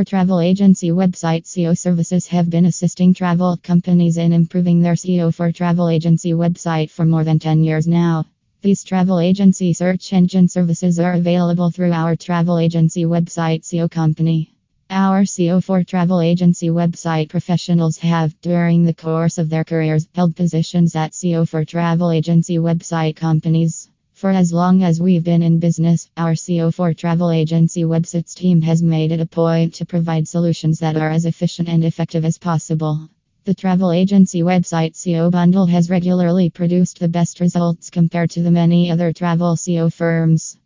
Our travel agency website SEO services have been assisting travel companies in improving their SEO for travel agency website for more than 10 years now. These travel agency search engine services are available through our travel agency website SEO company. Our SEO for travel agency website professionals have, during the course of their careers, held positions at SEO for travel agency website companies. For as long as we've been in business, our SEO for travel agency websites team has made it a point to provide solutions that are as efficient and effective as possible. The travel agency website SEO bundle has regularly produced the best results compared to the many other travel SEO firms.